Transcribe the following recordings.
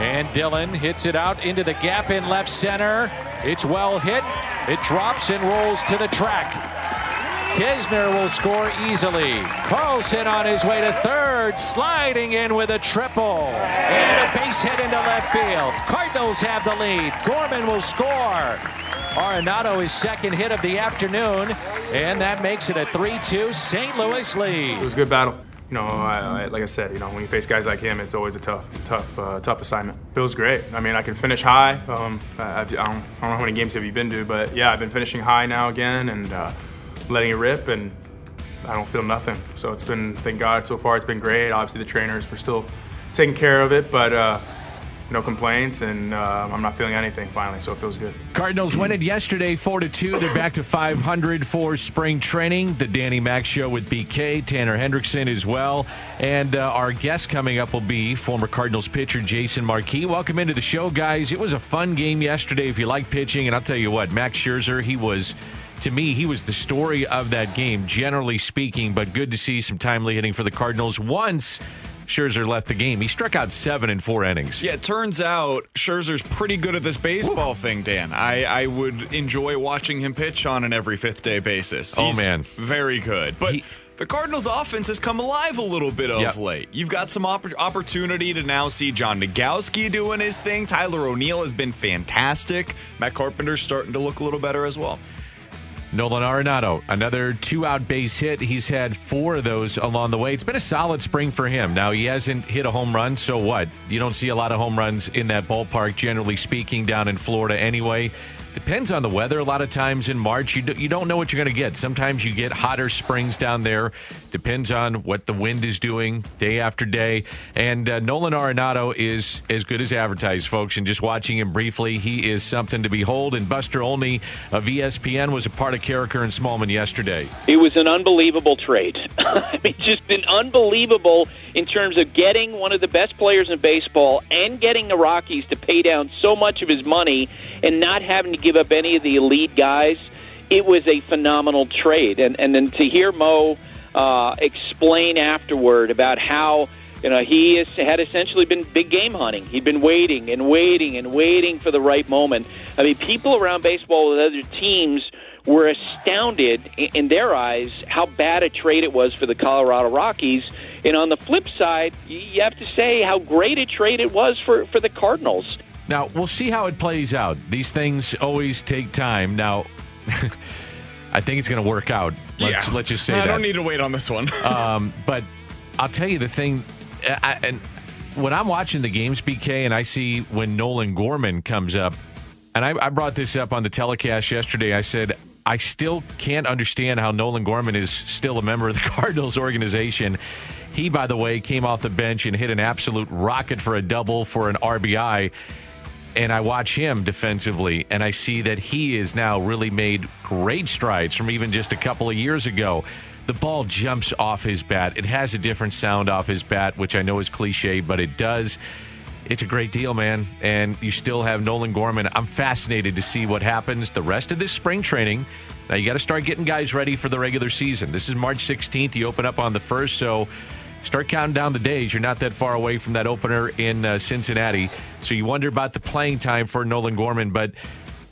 And Dillon hits it out into the gap in left center. It's well hit. It drops and rolls to the track. Knizner will score easily. Carlson on his way to third, sliding in with a triple. And a base hit into left field. Cardinals have the lead. Gorman will score. Arenado his second hit of the afternoon, and that makes it a 3-2 St. Louis lead. It was a good battle. You know, I, I, like I said, you know, when you face guys like him, it's always a tough, tough, uh, tough assignment. Feels great. I mean, I can finish high. Um, I, I, don't, I, don't, know how many games have you been to, but yeah, I've been finishing high now again and uh, letting it rip, and I don't feel nothing. So it's been, thank God, so far it's been great. Obviously, the trainers were still taking care of it, but. Uh, no complaints, and uh, I'm not feeling anything finally, so it feels good. Cardinals win it yesterday, four to two. They're back to 500 for spring training. The Danny Mac Show with BK, Tanner Hendrickson as well, and uh, our guest coming up will be former Cardinals pitcher Jason Marquis. Welcome into the show, guys. It was a fun game yesterday. If you like pitching, and I'll tell you what, Max Scherzer, he was to me, he was the story of that game, generally speaking, but good to see some timely hitting for the Cardinals. Once Scherzer left the game. He struck out seven in four innings. Yeah, it turns out Scherzer's pretty good at this baseball thing, Dan. I, I would enjoy watching him pitch on an every fifth day basis. Oh, man. Very good. But. He- the Cardinals' offense has come alive a little bit of Yep. late. You've got some oppor- opportunity to now see John Nogowski doing his thing. Tyler O'Neill has been fantastic. Matt Carpenter's starting to look a little better as well. Nolan Arenado, another two out base hit. He's had four of those along the way. It's been a solid spring for him. Now, he hasn't hit a home run, so what? You don't see a lot of home runs in that ballpark, generally speaking, down in Florida anyway. Depends on the weather. A lot of times in March, you, do, you don't know what you're going to get. Sometimes you get hotter springs down there. Depends on what the wind is doing day after day. And uh, Nolan Arenado is as good as advertised, folks. And just watching him briefly, he is something to behold. And Buster Olney of ESPN was a part of Karraker and Smallman yesterday. It was an unbelievable trade. I mean, just been unbelievable in terms of getting one of the best players in baseball and getting the Rockies to pay down so much of his money and not having to give up any of the elite guys. It was a phenomenal trade, and and then to hear Mo uh, explain afterward about how you know he has, had essentially been big game hunting. He'd been waiting and waiting and waiting for the right moment. I mean, people around baseball with other teams were astounded in their eyes how bad a trade it was for the Colorado Rockies. And on the flip side, you have to say how great a trade it was for, for the Cardinals. Now, we'll see how it plays out. These things always take time. Now, I think it's going to work out. Let's, Yeah. let's just say I that. don't need to wait on this one. Um, but I'll tell you the thing, I, and when I'm watching the games, BK, and I see when Nolan Gorman comes up, and I, I brought this up on the telecast yesterday. I said I still can't understand how Nolan Gorman is still a member of the Cardinals organization. He, by the way, came off the bench and hit an absolute rocket for a double for an RBI and I watch him defensively, and I see that he has now really made great strides from even just a couple of years ago. The ball jumps off his bat. It has a different sound off his bat, which I know is cliche, but it does. It's a great deal, man. And you still have Nolan Gorman. I'm fascinated to see what happens the rest of this spring training. Now, you got to start getting guys ready for the regular season. This is March 16th. You open up on the 1st, so start counting down the days. You're not that far away from that opener in uh, Cincinnati. So you wonder about the playing time for Nolan Gorman, but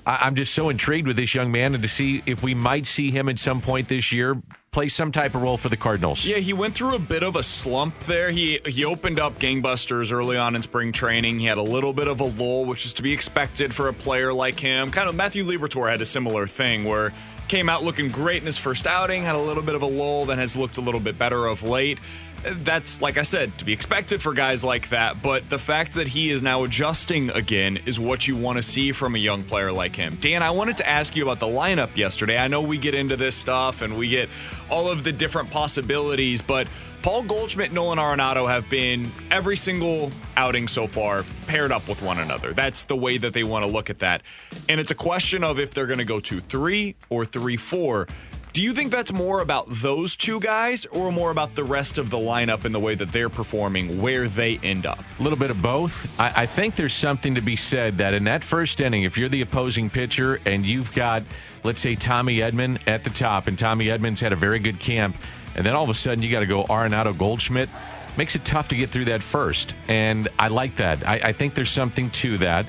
I- I'm just so intrigued with this young man and to see if we might see him at some point this year play some type of role for the Cardinals. Yeah, he went through a bit of a slump there. He he opened up gangbusters early on in spring training. He had a little bit of a lull, which is to be expected for a player like him. Kind of Matthew Liberatore had a similar thing where came out looking great in his first outing, had a little bit of a lull, then has looked a little bit better of late. That's like I said to be expected for guys like that. But the fact that he is now adjusting again is what you want to see from a young player like him. Dan, I wanted to ask you about the lineup yesterday. I know we get into this stuff and we get all of the different possibilities, but Paul Goldschmidt, Nolan Arenado have been every single outing so far paired up with one another. That's the way that they want to look at that. And it's a question of if they're going to go 2 3 or 3 4. Do you think that's more about those two guys or more about the rest of the lineup and the way that they're performing, where they end up? A little bit of both. I, I, think there's something to be said that in that first inning, if you're the opposing pitcher and you've got, let's say, Tommy Edman at the top, and Tommy Edman's had a very good camp, and then all of a sudden you got to go Arenado Goldschmidt, makes it tough to get through that first. And I like that. I, I think there's something to that.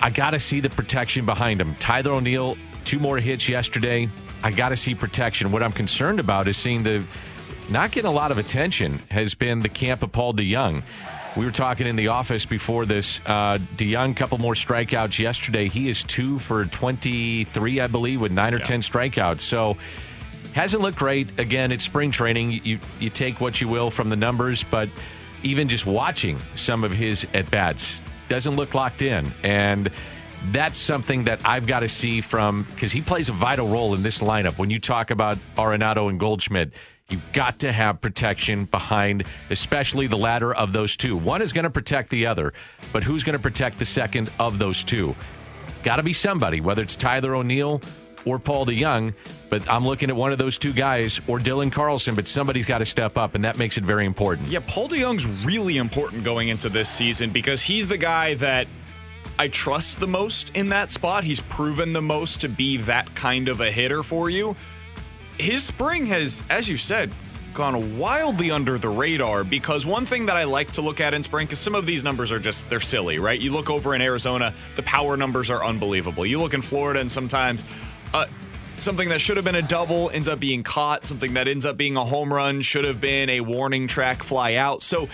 I got to see the protection behind him. Tyler O'Neill, two more hits yesterday. I got to see protection. What I'm concerned about is seeing the not getting a lot of attention has been the camp of Paul DeJong. We were talking in the office before this. Uh, DeJong, couple more strikeouts yesterday. He is two for 23, I believe, with nine or yeah. 10 strikeouts. So hasn't looked great. Again, it's spring training. You, you take what you will from the numbers, but even just watching some of his at bats doesn't look locked in. And that's something that I've got to see from because he plays a vital role in this lineup. When you talk about Arenado and Goldschmidt, you've got to have protection behind, especially the latter of those two. One is going to protect the other, but who's going to protect the second of those two? Got to be somebody, whether it's Tyler O'Neill or Paul DeJong. But I'm looking at one of those two guys or Dylan Carlson, but somebody's got to step up, and that makes it very important. Yeah, Paul DeJong's really important going into this season because he's the guy that I trust the most in that spot. He's proven the most to be that kind of a hitter for you. His spring has, as you said, gone wildly under the radar because one thing that I like to look at in spring, because some of these numbers are just, they're silly, right? You look over in Arizona, the power numbers are unbelievable. You look in Florida, and sometimes uh, something that should have been a double ends up being caught, something that ends up being a home run should have been a warning track fly out. So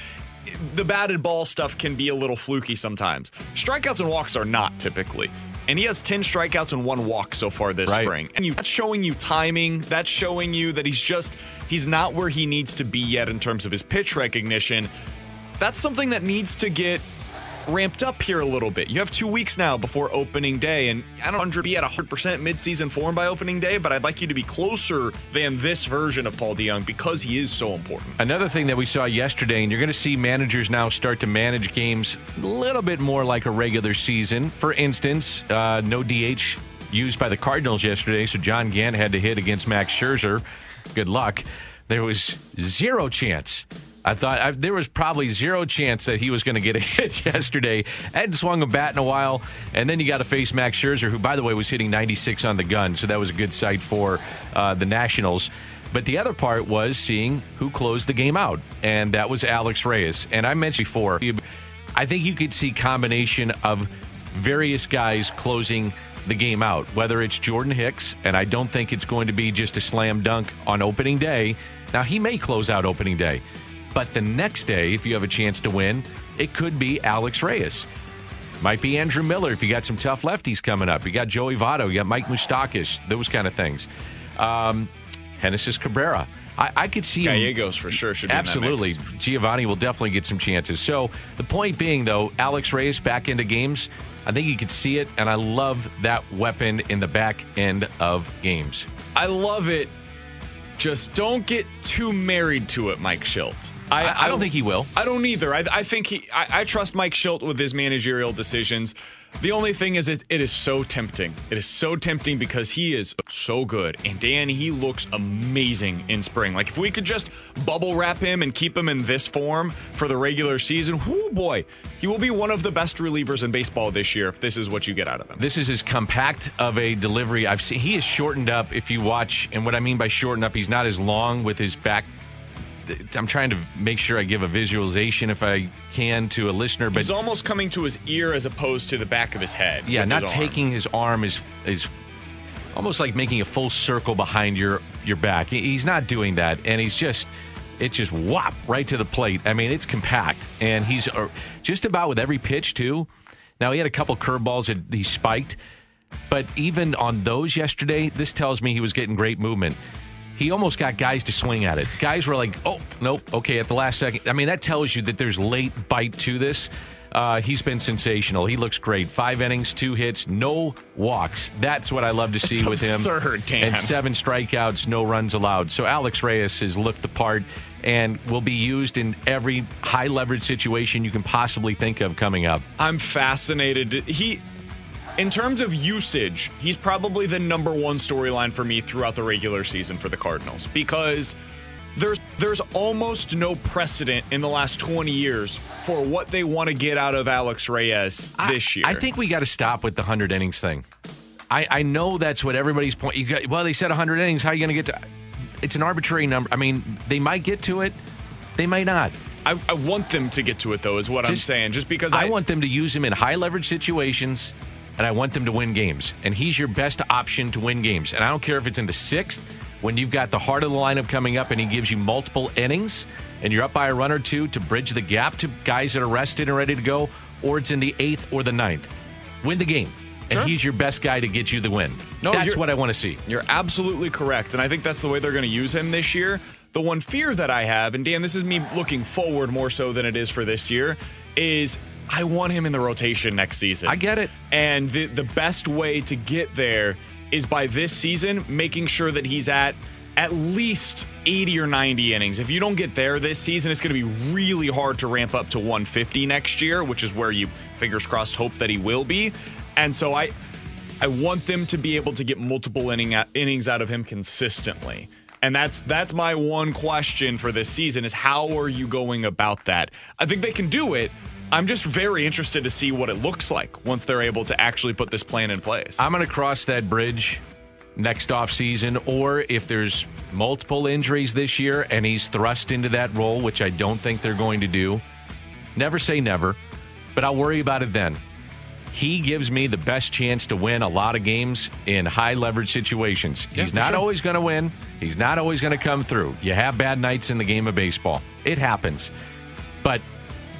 the batted ball stuff can be a little fluky sometimes. Strikeouts and walks are not typically. And he has 10 strikeouts and one walk so far this right. spring. And you, that's showing you timing. That's showing you that he's just, he's not where he needs to be yet in terms of his pitch recognition. That's something that needs to get ramped up here a little bit. You have two weeks now before opening day, and I don't want to be at 100% midseason form by opening day, but I'd like you to be closer than this version of Paul DeJong because he is so important. Another thing that we saw yesterday, and you're going to see managers now start to manage games a little bit more like a regular season. For instance, uh, no DH used by the Cardinals yesterday, so John Gant had to hit against Max Scherzer. Good luck. There was zero chance I thought I, there was probably zero chance that he was going to get a hit yesterday. Hadn't swung a bat in a while, and then you got to face Max Scherzer, who, by the way, was hitting 96 on the gun, so that was a good sight for uh, the Nationals. But the other part was seeing who closed the game out, and that was Alex Reyes. And I mentioned before, I think you could see combination of various guys closing the game out, whether it's Jordan Hicks, and I don't think it's going to be just a slam dunk on opening day. Now, he may close out opening day. But the next day, if you have a chance to win, it could be Alex Reyes. Might be Andrew Miller if you got some tough lefties coming up. You got Joey Votto, you got Mike Moustakas, those kind of things. Um, Genesis Cabrera. I, I, could see Gallegos for sure should absolutely. Giovanny will definitely get some chances. So the point being, though, Alex Reyes back into games. I think you could see it, and I love that weapon in the back end of games. I love it. Just don't get too married to it, Mike Shildt. I, I, I don't think he will. I don't either. I, I think he. I, I, trust Mike Shildt with his managerial decisions. The only thing is, it, it is so tempting. It is so tempting because he is so good, and Dan, he looks amazing in spring. Like if we could just bubble wrap him and keep him in this form for the regular season, whoo boy, he will be one of the best relievers in baseball this year. If this is what you get out of him, this is as compact of a delivery I've seen. He is shortened up. If you watch, and what I mean by shortened up, he's not as long with his back I'm trying to make sure I give a visualization if I can to a listener. But he's almost coming to his ear as opposed to the back of his head. Yeah, not his taking his arm is is almost like making a full circle behind your your back. He's not doing that, and he's just it's just whop right to the plate. I mean, it's compact, and he's uh, just about with every pitch too. Now he had a couple curveballs that he spiked, but even on those yesterday, this tells me he was getting great movement he almost got guys to swing at it. Guys were like, "Oh, nope, okay." At the last second, I mean, that tells you that there's late bite to this. Uh, he's been sensational. He looks great. Five innings, two hits, no walks. That's what I love to see It's with him. Dan. And seven strikeouts, no runs allowed. So Alex Reyes has looked the part and will be used in every high leverage situation you can possibly think of coming up. I'm fascinated. He, in terms of usage, he's probably the number one storyline for me throughout the regular season for the Cardinals because there's there's almost no precedent in the last 20 years for what they want to get out of Alex Reyes this year. I think we got to stop with the 100 innings thing. I, I know that's what everybody's point. You got, well, they said 100 innings. How are you going to get to? It's an arbitrary number. I mean, they might get to it, they might not. I, I want them to get to it though, is what I'm Just- saying. Just because I want them to use him in high leverage situations, and I want them to win games. And he's your best option to win games. And I don't care if it's in the sixth, when you've got the heart of the lineup coming up and he gives you multiple innings, and you're up by a run or two to bridge the gap to guys that are rested and ready to go, or it's in the eighth or the ninth. Win the game. And Sure. he's your best guy to get you the win. No, That's what I want to see. You're absolutely correct. And I think that's the way they're going to use him this year. The one fear that I have, and Dan, this is me looking forward more so than it is for this year, is I want him in the rotation next season. I get it. And the, the best way to get there is by this season making sure that he's at at least 80 or 90 innings. If you don't get there this season, it's going to be really hard to ramp up to 150 next year, which is where you fingers crossed hope that he will be. And so I I want them to be able to get multiple inning uh, innings out of him consistently. And that's that's my one question for this season is how are you going about that? I think they can do it. I'm just very interested to see what it looks like once they're able to actually put this plan in place. I'm going to cross that bridge next offseason, or if there's multiple injuries this year and he's thrust into that role, which I don't think they're going to do. Never say never, but I'll worry about it then. He gives me the best chance to win a lot of games in high leverage situations. He's not sure. always going to win. He's not always going to come through. You have bad nights in the game of baseball. It happens. But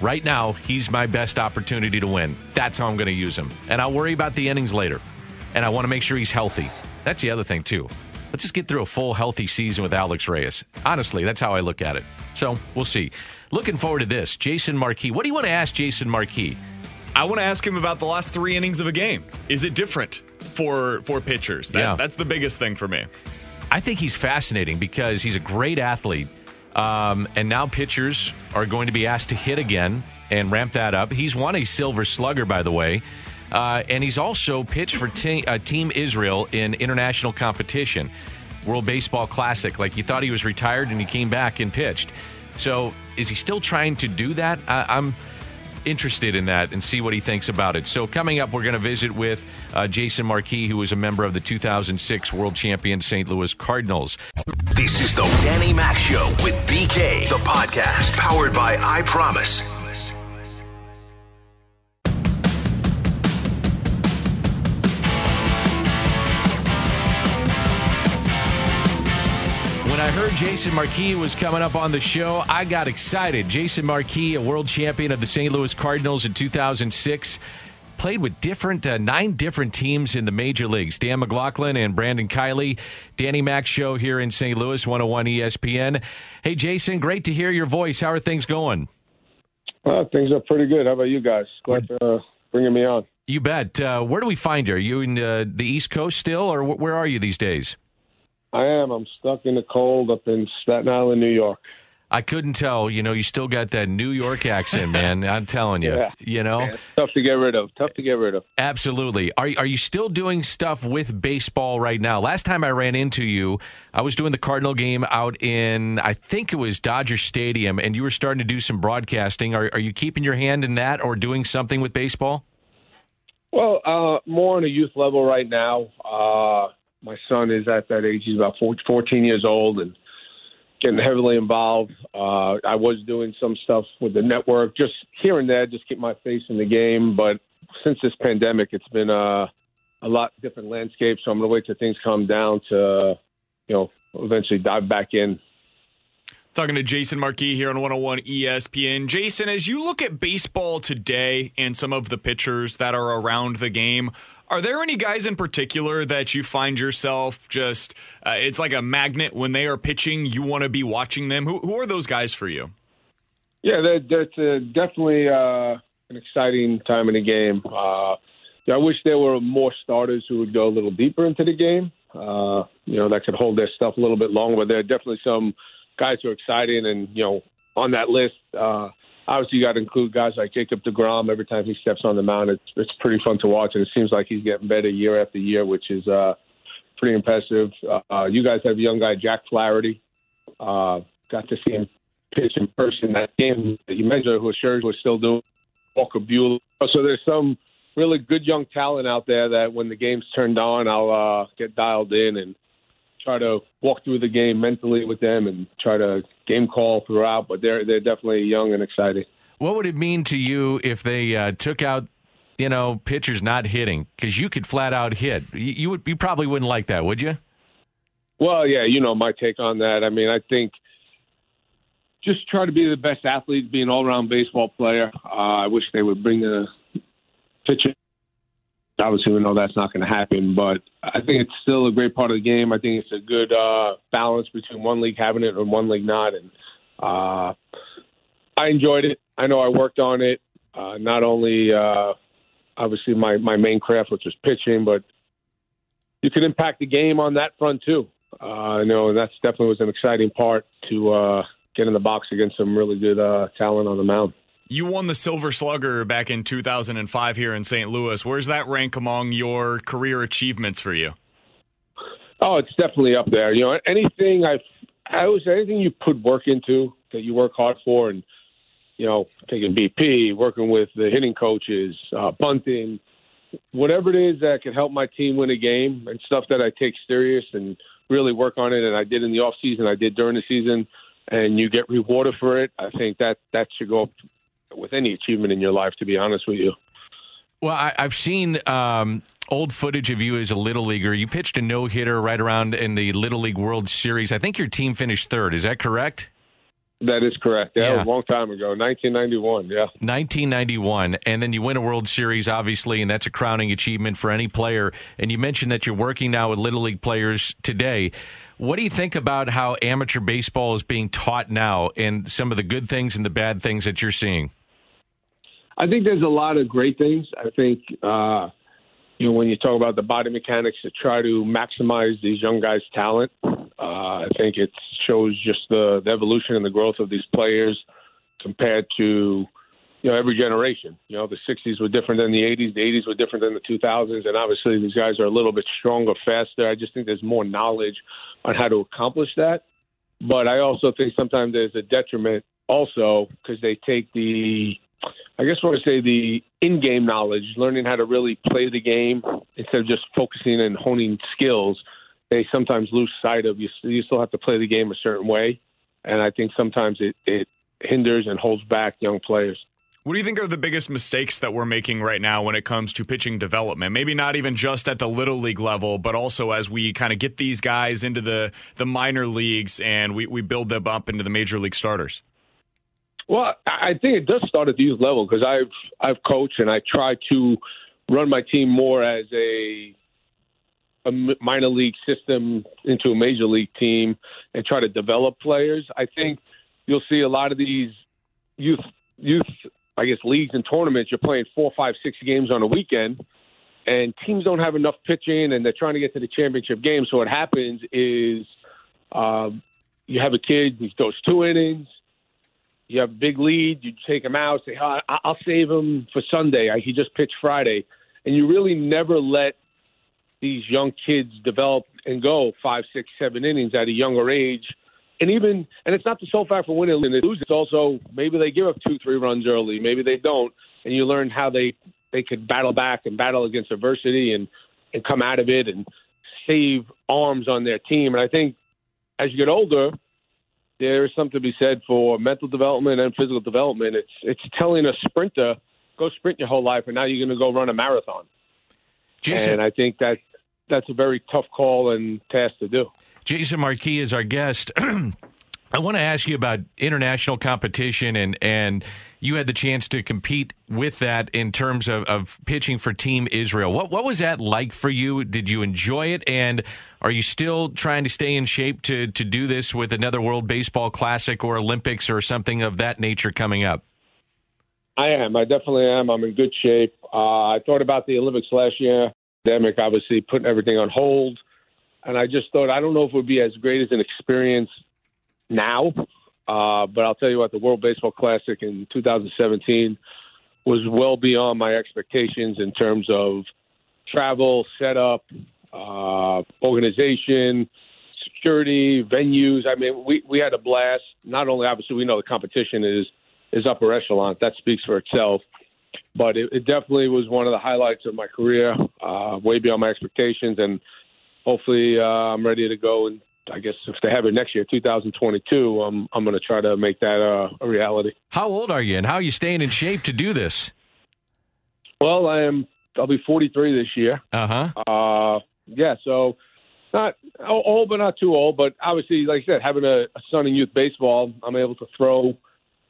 right now, he's my best opportunity to win. That's how I'm going to use him. And I'll worry about the innings later. And I want to make sure he's healthy. That's the other thing, too. Let's just get through a full, healthy season with Alex Reyes. Honestly, that's how I look at it. So we'll see. Looking forward to this. Jason Marquis. What do you want to ask Jason Marquis? I want to ask him about the last three innings of a game. Is it different for for pitchers? That, Yeah. That's the biggest thing for me. I think he's fascinating because he's a great athlete. Um, and now pitchers are going to be asked to hit again and ramp that up. He's won a silver slugger, by the way. Uh, and he's also pitched for te- uh, Team Israel in international competition, World Baseball Classic. Like you thought he was retired and he came back and pitched. So is he still trying to do that? I- I'm interested in that and see what he thinks about it. So coming up, we're going to visit with uh, Jason Marquis, who was a member of the 2006 World Champion St. Louis Cardinals. This is the Danny Mac Show with BK, the podcast powered by I Promise. Heard Jason Marquis was coming up on the show, I got excited. Jason Marquis, a world champion of the St. Louis Cardinals in 2006, played with different uh, nine different teams in the major leagues. Dan McLaughlin and Brandon Kiley, Danny Mac show here in St. Louis, 101 ESPN. Hey, Jason, great to hear your voice. How are things going? Uh, things are pretty good. How about you guys? Glad for uh, bringing me on. You bet. Uh, where do we find you? Are you in uh, the East Coast still, or wh- where are you these days? I am. I'm stuck in the cold up in Staten Island, New York. I couldn't tell. You know, you still got that New York accent, man. I'm telling you. Yeah. You know, Yeah, tough to get rid of. Tough to get rid of. absolutely. Are are you still doing stuff with baseball right now? Last time I ran into you, I was doing the Cardinal game out in I think it was Dodger Stadium, and you were starting to do some broadcasting. Are are you keeping your hand in that, or doing something with baseball? Well, uh, more on a youth level right now. Uh, my son is at that age. He's about 14 14 years old and getting heavily involved. Uh, I was doing some stuff with the network, just here and there, just keep my face in the game. But since this pandemic, it's been uh, a lot different landscape. So I'm going to wait till things calm down to, you know, eventually dive back in. Talking to Jason Marquis here on 101 ESPN. Jason, as you look at baseball today and some of the pitchers that are around the game, Are there any guys in particular that you find yourself just, uh, it's like a magnet when they are pitching, you want to be watching them? Who, who are those guys for you? Yeah, that, that's uh, definitely uh, an exciting time in the game. Uh, I wish there were more starters who would go a little deeper into the game. Uh, you know, that could hold their stuff a little bit longer. But there are definitely some guys who are exciting, and you know, on that list, obviously you got to include guys like Jacob Degrom. Every time he steps on the mound, it's it's pretty fun to watch, and it seems like he's getting better year after year, which is uh, pretty impressive. Uh, you guys have a young guy, Jack Flaherty. Uh, got to see him pitch in person that game that you mentioned, who Scherzer was still doing. Walker Buehler. So there's some really good young talent out there that when the game's turned on, I'll uh, get dialed in and try to walk through the game mentally with them and try to game call throughout. But they're they're definitely young and exciting. What would it mean to you if they uh, took out, you know, pitchers not hitting? Because you could flat out hit. You, you would you probably wouldn't like that, would you? Well, yeah, you know my take on that. I mean, I think just try to be the best athlete, be an all-around baseball player. Uh, I wish they would bring the pitching. Obviously, we know that's not going to happen, but I think it's still a great part of the game. I think it's a good uh, balance between one league having it and one league not. And uh, I enjoyed it. I know I worked on it. Uh, not only uh, obviously my my main craft, which was pitching, but you can impact the game on that front too. Uh, I know, and that's definitely was an exciting part to uh, get in the box against some really good uh, talent on the mound. You won the Silver Slugger back in 2005 here in St. Louis. Where's that rank among your career achievements for you? Oh, it's definitely up there. You know, anything I've, I was anything you put work into that you work hard for, and you know, taking BP, working with the hitting coaches, uh, bunting, whatever it is that can help my team win a game, and stuff that I take serious and really work on it. And I did in the off season, I did during the season, and you get rewarded for it. I think that that should go with any achievement in your life, to be honest with you. Well, I, have seen um, old footage of you as a little leaguer. You pitched a no hitter right around in the Little League World Series. I think your team finished third. Is that correct? That is correct. Yeah, yeah. a long time ago, 1991. Yeah, 1991, and then you win a World Series, obviously, and that's a crowning achievement for any player. And you mentioned that you're working now with Little League players today. What do you think about how amateur baseball is being taught now, and some of the good things and the bad things that you're seeing? I think there's a lot of great things. I think uh, you know when you talk about the body mechanics to try to maximize these young guys' talent. Uh, I think it shows just the, the evolution and the growth of these players compared to you know every generation. You know the '60s were different than the '80s, the '80s were different than the 2000s, and obviously these guys are a little bit stronger, faster. I just think there's more knowledge on how to accomplish that. But I also think sometimes there's a detriment also because they take the I guess what I say the in-game knowledge, learning how to really play the game instead of just focusing and honing skills. They sometimes lose sight of you. You still have to play the game a certain way, and I think sometimes it, it hinders and holds back young players. What do you think are the biggest mistakes that we're making right now when it comes to pitching development? Maybe not even just at the little league level, but also as we kind of get these guys into the, the minor leagues and we, we build them up into the major league starters. Well, I think it does start at the youth level because I've I've coached and I try to run my team more as a a minor league system into a major league team and try to develop players. I think you'll see a lot of these youth youth I guess leagues and tournaments. You're playing four, five, six games on a weekend, and teams don't have enough pitching, and they're trying to get to the championship game. So what happens is um, you have a kid who throws two innings you have a big lead, you take him out, say, oh, I'll save him for Sunday. He just pitched Friday. And you really never let these young kids develop and go five, six, seven innings at a younger age. And even, and it's not the sole factor for winning and lose. It's also maybe they give up two, three runs early. Maybe they don't. And you learn how they, they could battle back and battle against adversity and, and come out of it and save arms on their team. And I think as you get older, there is something to be said for mental development and physical development. It's it's telling a sprinter go sprint your whole life, and now you're going to go run a marathon. Jason, and I think that that's a very tough call and task to do. Jason Marquis is our guest. I want to ask you about international competition and and you had the chance to compete with that in terms of, of pitching for Team Israel. What what was that like for you? Did you enjoy it? And are you still trying to stay in shape to to do this with another World Baseball Classic or Olympics or something of that nature coming up? I am. I definitely am. I'm in good shape. Uh, I thought about the Olympics last year. Pandemic, obviously, putting everything on hold. And I just thought, I don't know if it would be as great as an experience now. Uh, but I'll tell you what, the World Baseball Classic in 2017 was well beyond my expectations in terms of travel, setup, uh, organization, security, venues. I mean, we, we had a blast. Not only, obviously, we know the competition is – is upper echelon. That speaks for itself. But it, it definitely was one of the highlights of my career, uh, way beyond my expectations. And hopefully, uh, I'm ready to go. And I guess if they have it next year, 2022, I'm I'm going to try to make that uh, a reality. How old are you, and how are you staying in shape to do this? Well, I am. I'll be 43 this year. Uh-huh. Uh Yeah. So not old, but not too old. But obviously, like I said, having a, a son in youth baseball, I'm able to throw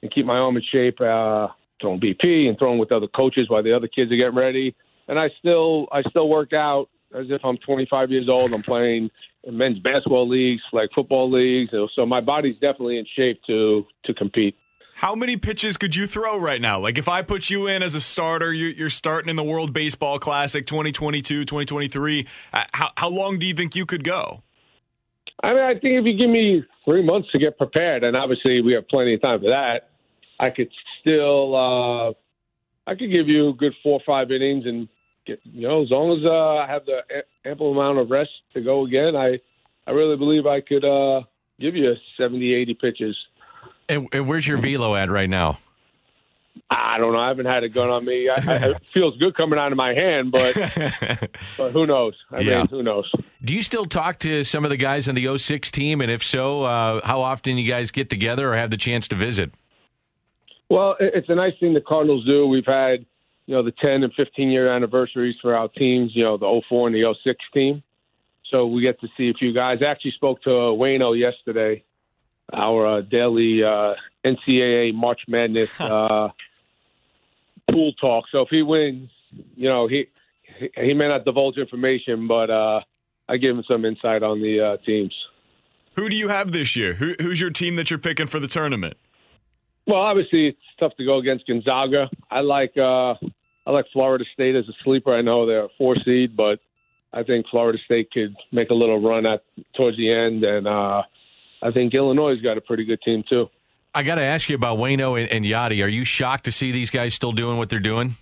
and keep my arm in shape, uh, throwing BP and throwing with other coaches while the other kids are getting ready. And I still I still work out as if I'm 25 years old. I'm playing in men's basketball leagues, like football leagues. So my body's definitely in shape to to compete. How many pitches could you throw right now? Like if I put you in as a starter, you're starting in the World Baseball Classic 2022, 2023. Uh, how, how long do you think you could go? I mean, I think if you give me three months to get prepared, and obviously we have plenty of time for that, I could still uh, I could give you a good four or five innings and get you know as long as uh, I have the ample amount of rest to go again, I I really believe I could uh, give you 70, 80 pitches. And, and where's your velo at right now? I don't know. I haven't had a gun on me. I, I, it feels good coming out of my hand, but but who knows? I yeah. mean, who knows? Do you still talk to some of the guys on the 06 team? And if so, uh, how often you guys get together or have the chance to visit? Well, it's a nice thing the Cardinals do. We've had, you know, the 10 and 15 year anniversaries for our teams, you know, the 04 and the 06 team. So we get to see a few guys. I actually spoke to Wayno yesterday, our uh, daily uh, NCAA March Madness uh, pool talk. So if he wins, you know, he he may not divulge information, but uh, I give him some insight on the uh, teams. Who do you have this year? Who, who's your team that you're picking for the tournament? Well, obviously it's tough to go against Gonzaga. I like uh, I like Florida State as a sleeper. I know they're a four seed, but I think Florida State could make a little run at towards the end, and uh, I think Illinois has got a pretty good team too. I got to ask you about Wayno and, and Yadi. Are you shocked to see these guys still doing what they're doing?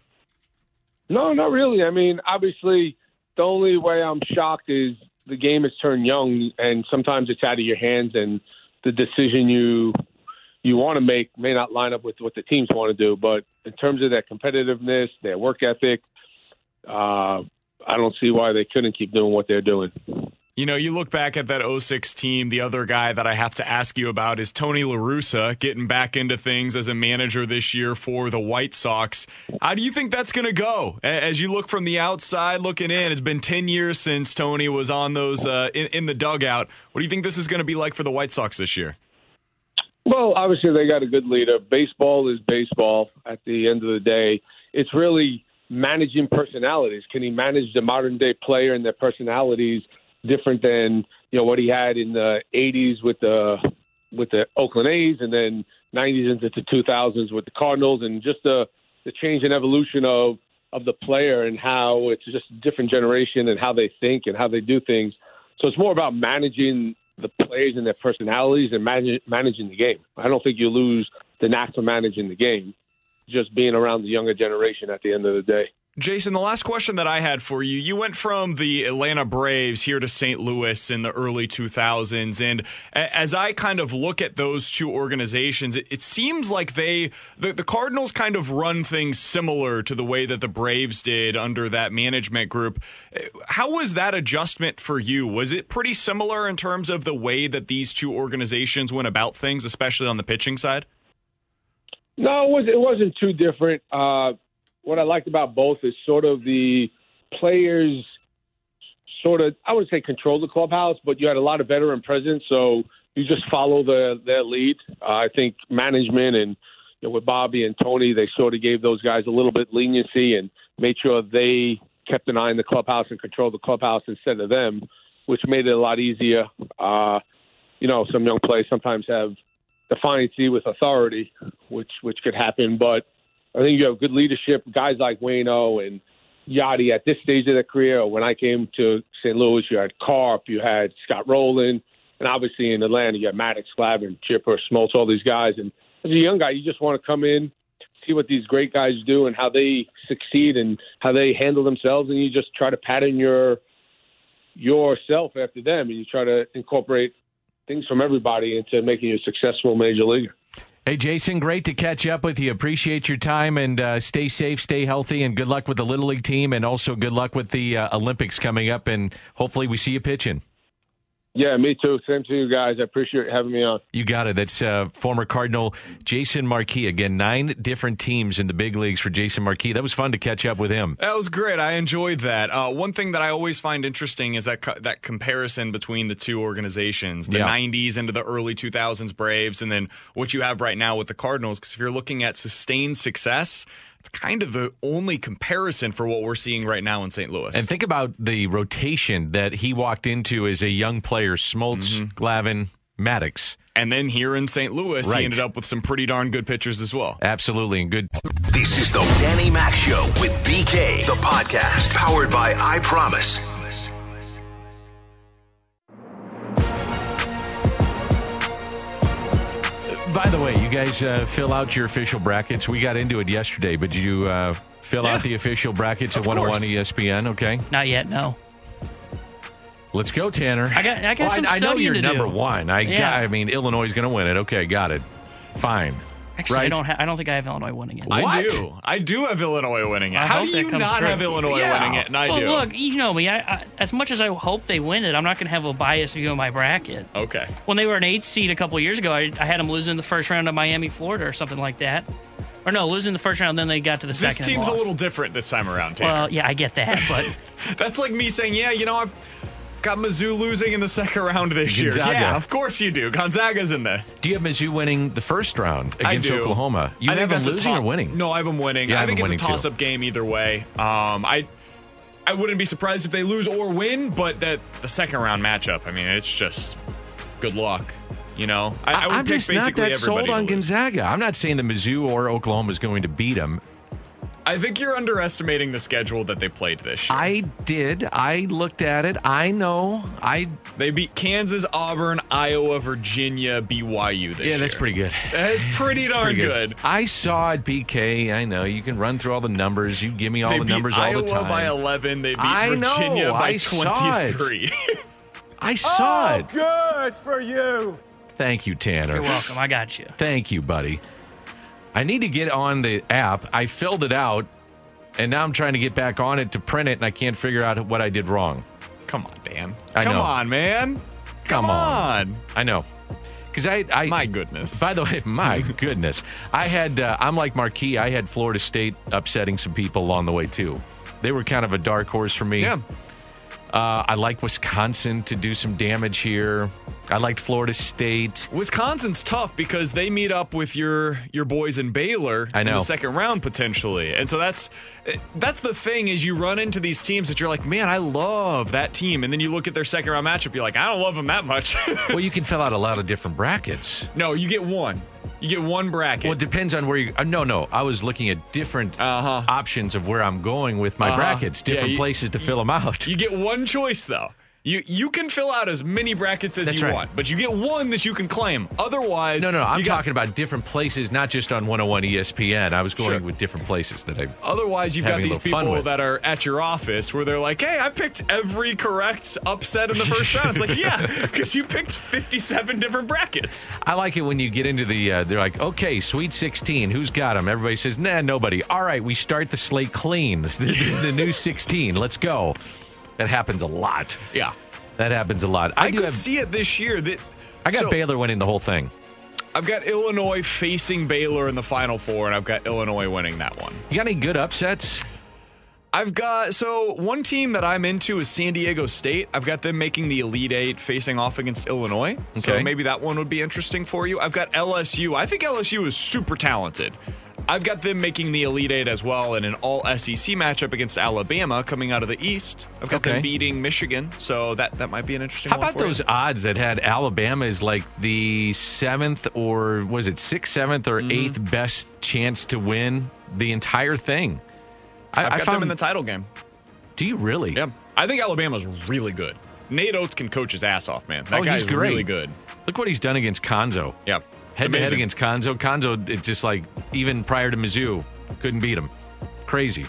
No, not really. I mean, obviously, the only way I'm shocked is the game has turned young, and sometimes it's out of your hands, and the decision you you want to make may not line up with what the teams want to do. But in terms of their competitiveness, their work ethic, uh, I don't see why they couldn't keep doing what they're doing. You know, you look back at that 06 team, the other guy that I have to ask you about is Tony LaRussa getting back into things as a manager this year for the White Sox. How do you think that's going to go? As you look from the outside looking in, it's been 10 years since Tony was on those uh, in, in the dugout. What do you think this is going to be like for the White Sox this year? Well, obviously they got a good leader. Baseball is baseball. At the end of the day, it's really managing personalities. Can he manage the modern day player and their personalities different than you know what he had in the '80s with the with the Oakland A's, and then '90s into the 2000s with the Cardinals, and just the the change and evolution of of the player and how it's just a different generation and how they think and how they do things. So it's more about managing the players and their personalities and manage, managing the game. I don't think you lose the knack for managing the game, just being around the younger generation at the end of the day. Jason, the last question that I had for you you went from the Atlanta Braves here to St. Louis in the early 2000s. And as I kind of look at those two organizations, it, seems like they, the, the Cardinals kind of run things similar to the way that the Braves did under that management group. How was that adjustment for you? Was it pretty similar in terms of the way that these two organizations went about things, especially on the pitching side? No, it, was, it wasn't too different. Uh, what I liked about both is sort of the players sort of I would say control the clubhouse, but you had a lot of veteran presence, so you just follow the their lead. Uh, I think management and you know, with Bobby and Tony, they sort of gave those guys a little bit leniency and made sure they kept an eye on the clubhouse and controlled the clubhouse instead of them, which made it a lot easier. Uh, you know, some young players sometimes have defiancy with authority, which which could happen. But I think you have good leadership, guys like Wayno and Yadi at this stage of their career. When I came to St. Louis, you had Carp, you had Scott Rolen, and obviously in Atlanta, you had Maddux, Glavine, Chipper, Smoltz, all these guys. And as a young guy, you just want to come in, see what these great guys do and how they succeed and how they handle themselves, and you just try to pattern your yourself after them, and you try to incorporate things from everybody into making you a successful major leaguer. Hey, Jason, great to catch up with you. Appreciate your time and uh, stay safe, stay healthy, and good luck with the Little League team, and also good luck with the uh, Olympics coming up. And hopefully, we see you pitching. Yeah, me too. Same to you guys. I appreciate having me on. You got it. That's uh, former Cardinal Jason Marquis. Again, nine different teams in the big leagues for Jason Marquis. That was fun to catch up with him. That was great. I enjoyed that. Uh, one thing that I always find interesting is that co- that comparison between the two organizations, the Yeah. 90s into the early 2000s Braves, and then what you have right now with the Cardinals. Because if you're looking at sustained success, it's kind of the only comparison for what we're seeing right now in St. Louis. And think about the rotation that he walked into as a young player: Smoltz, mm-hmm. Glavine, Maddux. And then here in St. Louis, Right. he ended up with some pretty darn good pitchers as well. Absolutely, and good. This is the Danny Mac Show with BK, the podcast powered by I Promise. By the way, you guys uh, fill out your official brackets. We got into it yesterday, but did you uh, fill Yeah. out the official brackets Of at 101 course. ESPN? Okay, Not yet, no. let's go, Tanner. I got- I got Well, some I, know studying you're to number do. one. I, Yeah. got, I mean, Illinois is going to win it. Okay, got it. Fine. Actually, I don't. Ha- I don't think I have Illinois winning it. I do. I do have Illinois winning it. I How do you not true. have Illinois Yeah. winning it? And I well, do. look, you know me. I, I, as much as I hope they win it, I'm not going to have a biased view of my bracket. Okay. When they were an eight seed a couple years ago, I, I had them losing the first round of Miami, Florida, or something like that. Or no, losing the first round, then they got to the This second. and team's a little different this time around, Tanner. Well, yeah, I get that, but That's like me saying, yeah, you know, I've got Mizzou losing in the second round this year. Yeah, of course you do. Gonzaga's in there. Do you have Mizzou winning the first round against. Oklahoma? You I have them losing or winning? No, I have them winning. Yeah, I I think it's a toss-up game either way. Um, I I wouldn't be surprised if they lose or win, but that the second round matchup, I mean, it's just good luck. You know, I, am just not basically that sold on. Gonzaga. I'm not saying that Mizzou or Oklahoma is going to beat them. I think you're underestimating the schedule that they played this year. I did. I looked at it. I know. I they beat Kansas, Auburn, Iowa, Virginia, BYU this year. yeah, that's pretty good. That's pretty darn Pretty good. I saw it, BK. I know you can run through all the numbers. You give me all they the numbers Iowa all the time. by 11. They beat I know. Virginia by I saw 23. I saw oh, it. Good for you. Thank you, Tanner. you're welcome. I got you. Thank you, buddy. I need to get on the app. I filled it out, and now I'm trying to get back on it to print it, and I can't figure out what I did wrong. Come on, Dan. I Come know. on, man. Come Come on. on. I know. Because I, I, My goodness. By the way, my goodness, I had. Uh, I'm like Marquis. I had Florida State upsetting some people along the way too. They were kind of a dark horse for me. Yeah. Uh, I like Wisconsin to do some damage here. I liked Florida State. Wisconsin's tough because they meet up with your your boys in Baylor I in know. the second round potentially. And so that's that's the thing is you run into these teams that you're like, "Man, I love that team." And then you look at their second round matchup, you're like, "I don't love them that much." Well, you can fill out a lot of different brackets. no, you get one. You get one bracket. Well, it depends on where you. Uh, no, no. I was looking at different Uh-huh. options of where I'm going with my Uh-huh. brackets, Yeah, different you- places to fill them out. You get one choice though. You you can fill out as many brackets as That's you right. want, but you get one that you can claim. Otherwise, No, no, no. I'm got- talking about different places, not just on 101 ESPN. I was going Sure. with different places that I. Otherwise, you've got these people that are at your office where they're like, "Hey, I picked every correct upset in the first round." It's like, yeah, because you picked 57 different brackets. I like it when you get into the. Uh, they're like, okay, Sweet 16. Who's got them? Everybody says, nah, nobody. All right, we start the slate clean. The, the new 16. Let's go. That happens a lot. Yeah, That happens a lot. I, I, could have. see it this year. That I got so, Baylor winning the whole thing. I've got Illinois facing Baylor in the Final Four, and I've got Illinois winning that one. You got any good upsets? I've got so one team that I'm into is San Diego State. I've got them making the Elite Eight facing off against Illinois. So Okay. maybe that one would be interesting for you. I've got LSU. I think LSU is super talented. I've got them making the Elite Eight as well in an all SEC matchup against Alabama coming out of the East. I've got Okay. them beating Michigan, so that that might be an interesting How one about for you. those odds that had Alabama as like the seventh or was it sixth, seventh, or Mm-hmm. eighth best chance to win the entire thing? I, I've I got found. them in the title game. do you really? Yeah, I think Alabama's really good. Nate Oats can coach his ass off, man. That Oh, guy's he's really good. Look what he's done against Cuonzo. Yeah, Head to head against Cuonzo. Cuonzo, it's just like even prior to Mizzou, couldn't beat him. Crazy.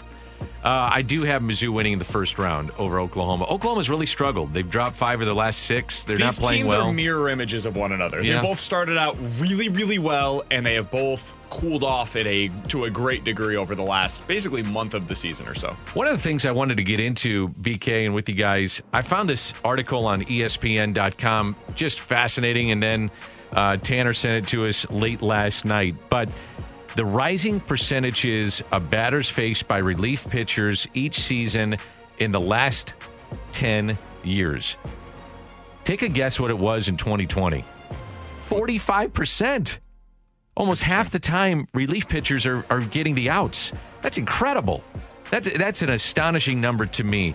Uh, I do have Mizzou winning the first round over Oklahoma. Oklahoma's really struggled. They've dropped five of their last six. They're These not playing teams well. are mirror images of one another. Yeah. They both started out really, really well, and they have both cooled off at a to a great degree over the last basically month of the season or so. One of the things I wanted to get into, BK, and with you guys, I found this article on ESPN.com just fascinating, and then uh, Tanner sent it to us late last night. But the rising percentages of batters faced by relief pitchers each season in the last 10 years. Take a guess what it was in 2020 45%. Almost half the time, relief pitchers are, are getting the outs. That's incredible. That's, that's an astonishing number to me.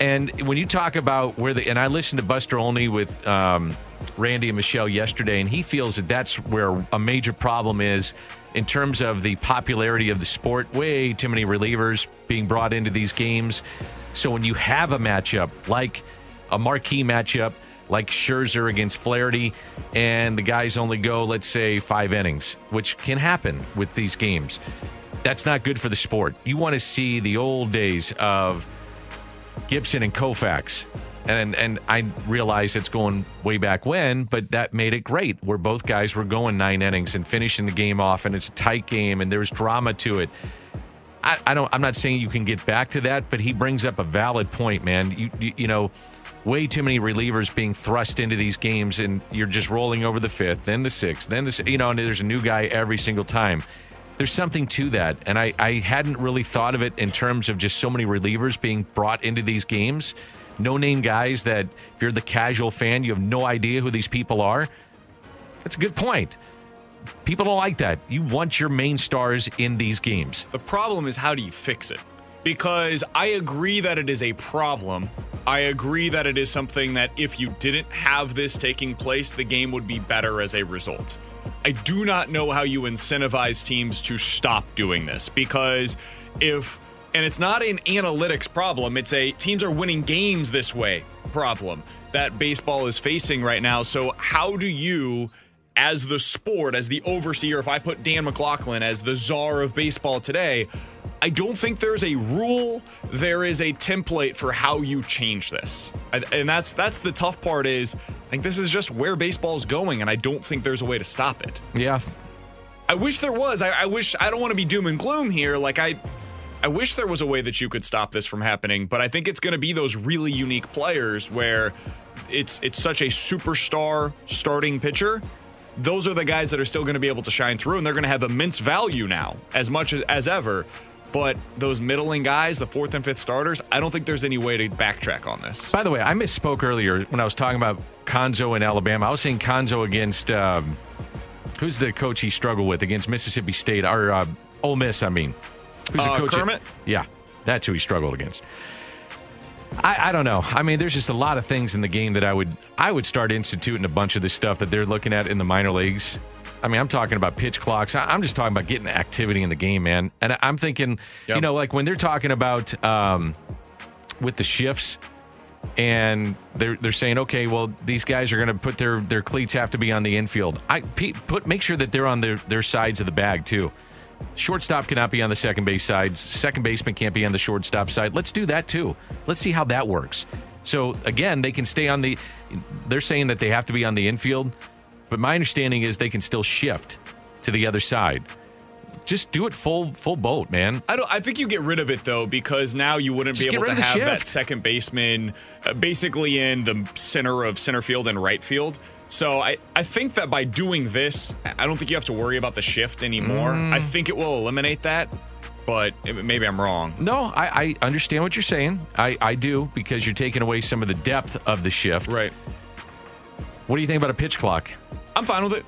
And when you talk about where the, and I listened to Buster Olney with um, Randy and Michelle yesterday, and he feels that that's where a major problem is in terms of the popularity of the sport. Way too many relievers being brought into these games. So when you have a matchup like a marquee matchup, like Scherzer against Flaherty, and the guys only go, let's say, five innings, which can happen with these games. That's not good for the sport. You want to see the old days of Gibson and Koufax. And and I realize it's going way back when, but that made it great. Where both guys were going nine innings and finishing the game off, and it's a tight game, and there's drama to it. I, I don't. I'm not saying you can get back to that, but he brings up a valid point, man. You you, you know, way too many relievers being thrust into these games, and you're just rolling over the fifth, then the sixth, then the you know, and there's a new guy every single time. There's something to that, and I I hadn't really thought of it in terms of just so many relievers being brought into these games. No name guys that if you're the casual fan, you have no idea who these people are. That's a good point. People don't like that. You want your main stars in these games. The problem is how do you fix it? Because I agree that it is a problem. I agree that it is something that if you didn't have this taking place, the game would be better as a result. I do not know how you incentivize teams to stop doing this because if and it's not an analytics problem, it's a teams are winning games this way problem that baseball is facing right now. So how do you as the sport, as the overseer, if I put Dan McLaughlin as the czar of baseball today, I don't think there's a rule. There is a template for how you change this, and, and that's that's the tough part. Is I think this is just where baseball's going, and I don't think there's a way to stop it. Yeah. I wish there was. I, I wish I don't want to be doom and gloom here. Like I, I wish there was a way that you could stop this from happening. But I think it's going to be those really unique players where it's it's such a superstar starting pitcher. Those are the guys that are still going to be able to shine through, and they're going to have immense value now, as much as, as ever. But those middling guys, the fourth and fifth starters, I don't think there's any way to backtrack on this. By the way, I misspoke earlier when I was talking about Cuonzo in Alabama. I was saying Cuonzo against um, who's the coach he struggled with against Mississippi State or uh, Ole Miss. I mean, who's Uh, coach? at- Kermit? yeah, that's who he struggled against. I, I don't know. I mean, there's just a lot of things in the game that I would I would start instituting a bunch of the stuff that they're looking at in the minor leagues. I mean, I'm talking about pitch clocks. I- I'm just talking about getting activity in the game, man. And I'm thinking, you know, like when they're talking about um, with the shifts, and they're they're saying, okay, well, these guys are going to put their their cleats have to be on the infield. I put make sure that they're on their their sides of the bag too. Shortstop cannot be on the second base side. Second baseman can't be on the shortstop side. Let's do that too. Let's see how that works. So again, they can stay on the. They're saying that they have to be on the infield, but my understanding is they can still shift to the other side. Just do it full full boat, man. I don't. I think you get rid of it though because now you wouldn't Just be able to have that second baseman uh, basically in the center of center field and right field. So I, I think that by doing this, I don't think you have to worry about the shift anymore. Mm. I think it will eliminate that. but maybe I'm wrong. No, I, I understand what you're saying. I, I do because you're taking away some of the depth of the shift. Right. What do you think about a pitch clock? I'm fine with it.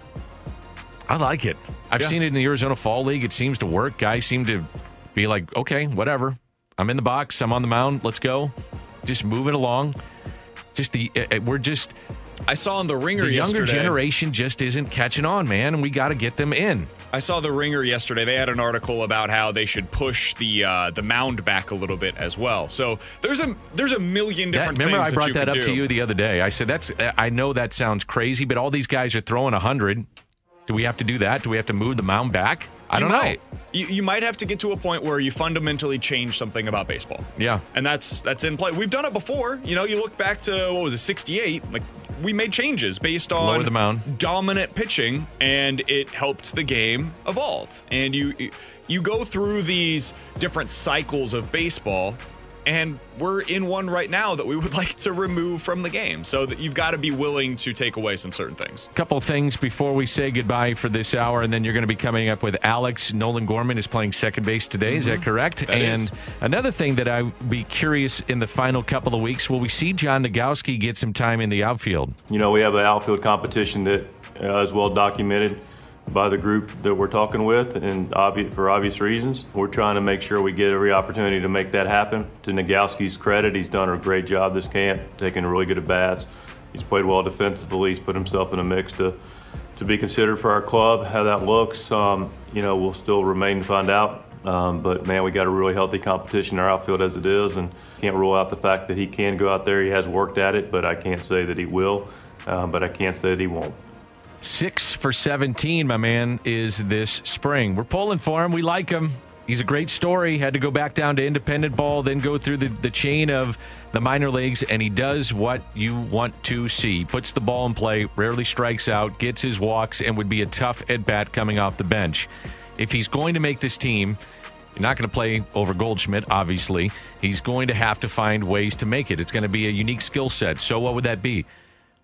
I like it. I've Yeah. seen it in the Arizona Fall League. It seems to work. Guys seem to be like, okay, whatever. I'm in the box. I'm on the mound. Let's go. Just moving along. Just the uh, we're just I saw on the ringer the younger yesterday. generation just isn't catching on, man, and we got to get them in. I saw the ringer yesterday. They had an article about how they should push the uh, the mound back a little bit as well. So there's a there's a million That, different remember, things I brought you that, up do. to you the other day. I said that's. I know that sounds crazy, but all these guys are throwing hundred. Do we have to do that? Do we have to move the mound back? I don't know. You, you might have to get to a point where you fundamentally change something about baseball. Yeah. And that's that's in play. We've done it before. You know, you look back to what was it, 68? Like we made changes based on Lower the mound. dominant pitching and it helped the game evolve. And you you go through these different cycles of baseball and we're in one right now that we would like to remove from the game. So that you've got to be willing to take away some certain things. A couple things before we say goodbye for this hour, and then you're going to be coming up with Alex. Nolan Gorman is playing second base today. Is that correct? Mm-hmm. That and is. another thing that I'd be curious in the final couple of weeks, will we see John Nogowski get some time in the outfield? You know, we have an outfield competition that uh, is well documented by the group that we're talking with, and obvi- for obvious reasons. We're trying to make sure we get every opportunity to make that happen. To Nogowski's credit, he's done a great job this camp, taking really good at bats. He's played well defensively. He's put himself in a mix to to be considered for our club. How that looks, um, you know, we'll still remain to find out. Um, but man, we got a really healthy competition in our outfield as it is, and can't rule out the fact that he can go out there. He has worked at it, but I can't say that he will. Um, but I can't say that he won't. Six for 17, my man, is this spring. We're pulling for him. We like him. He's a great story. Had to go back down to independent ball, then go through the, the chain of the minor leagues, and he does what you want to see. Puts the ball in play, rarely strikes out, gets his walks, and would be a tough at bat coming off the bench. If he's going to make this team, you're not going to play over Goldschmidt, obviously. He's going to have to find ways to make it. It's going to be a unique skill set. So, what would that be?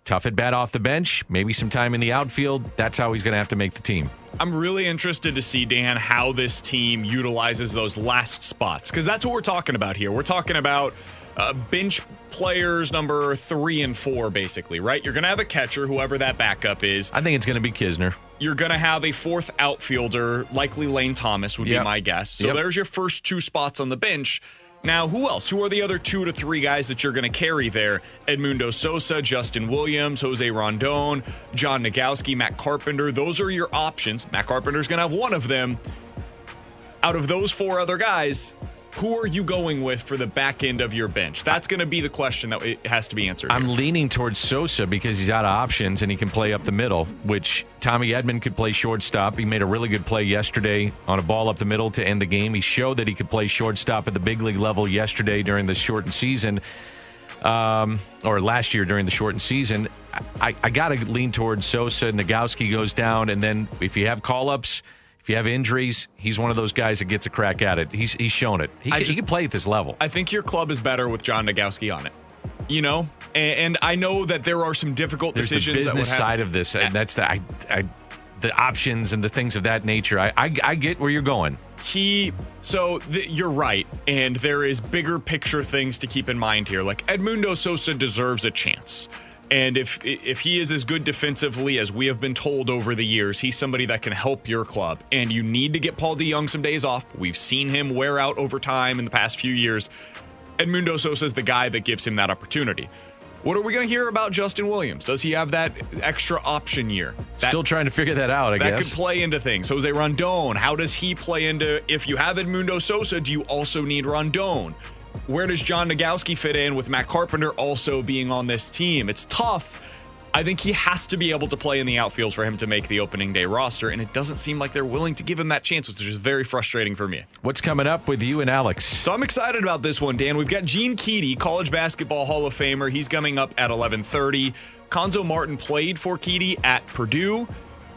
Tough at bat off the bench, maybe some time in the outfield. That's how he's going to have to make the team. I'm really interested to see, Dan, how this team utilizes those last spots because that's what we're talking about here. We're talking about uh, bench players number three and four, basically, right? You're going to have a catcher, whoever that backup is. I think it's going to be Knizner. You're going to have a fourth outfielder, likely Lane Thomas would Yep. be my guess. So Yep. there's your first two spots on the bench. Now, who else? Who are the other two to three guys that you're going to carry there? Edmundo Sosa, Justin Williams, Jose Rondon, John Nogowski, Matt Carpenter. Those are your options. Matt Carpenter's going to have one of them. Out of those four other guys, who are you going with for the back end of your bench? That's going to be the question that it has to be answered. I'm leaning towards Sosa because he's out of options and he can play up the middle, which Tommy Edman could play shortstop. He made a really good play yesterday on a ball up the middle to end the game. He showed that he could play shortstop at the big league level yesterday during the shortened season, um, or last year during the shortened season. I, I got to lean towards Sosa. Nogowski goes down, and then if you have call ups, if you have injuries, he's one of those guys that gets a crack at it. He's he's shown it. He, I can, he can play at this level. I think your club is better with John Nogowski on it. You know, and, and I know that there are some difficult There's the decisions. would business side of this, and that's the I, I, the options and the things of that nature. I, I, I get where you're going. he so th- you're right and there is bigger picture things to keep in mind here like edmundo sosa deserves a chance and if if he is as good defensively as we have been told over the years he's somebody that can help your club and you need to get paul dejong some days off we've seen him wear out over time in the past few years edmundo sosa is the guy that gives him that opportunity what are we going to hear about justin williams does he have that extra option year That- Still trying to figure that out. I that guess. could play into things. Jose Rondon, how does he play into if you have Edmundo Sosa, do you also need Rondon? Where does John Nogowski fit in with Matt Carpenter also being on this team? It's tough. I think he has to be able to play in the outfield for him to make the opening day roster, and it doesn't seem like they're willing to give him that chance, which is very frustrating for me. What's coming up with you and Alex? So I'm excited about this one, Dan. We've got Gene Keady, college basketball Hall of Famer. He's coming up at 11:30. Cuonzo Martin played for Keady at Purdue.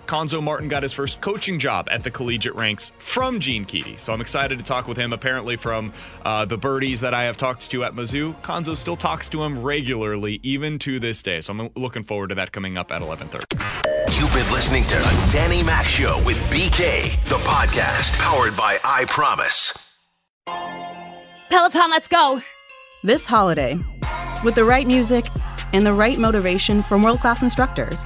Cuonzo Martin got his first coaching job at the collegiate ranks from Gene Keady. So I'm excited to talk with him. Apparently, from uh, the birdies that I have talked to at Mizzou, Cuonzo still talks to him regularly, even to this day. So I'm looking forward to that coming up at 11:30. You've been listening to the Danny Mac Show with BK, the podcast powered by I Promise. Peloton, let's go! This holiday, with the right music and the right motivation from world class instructors,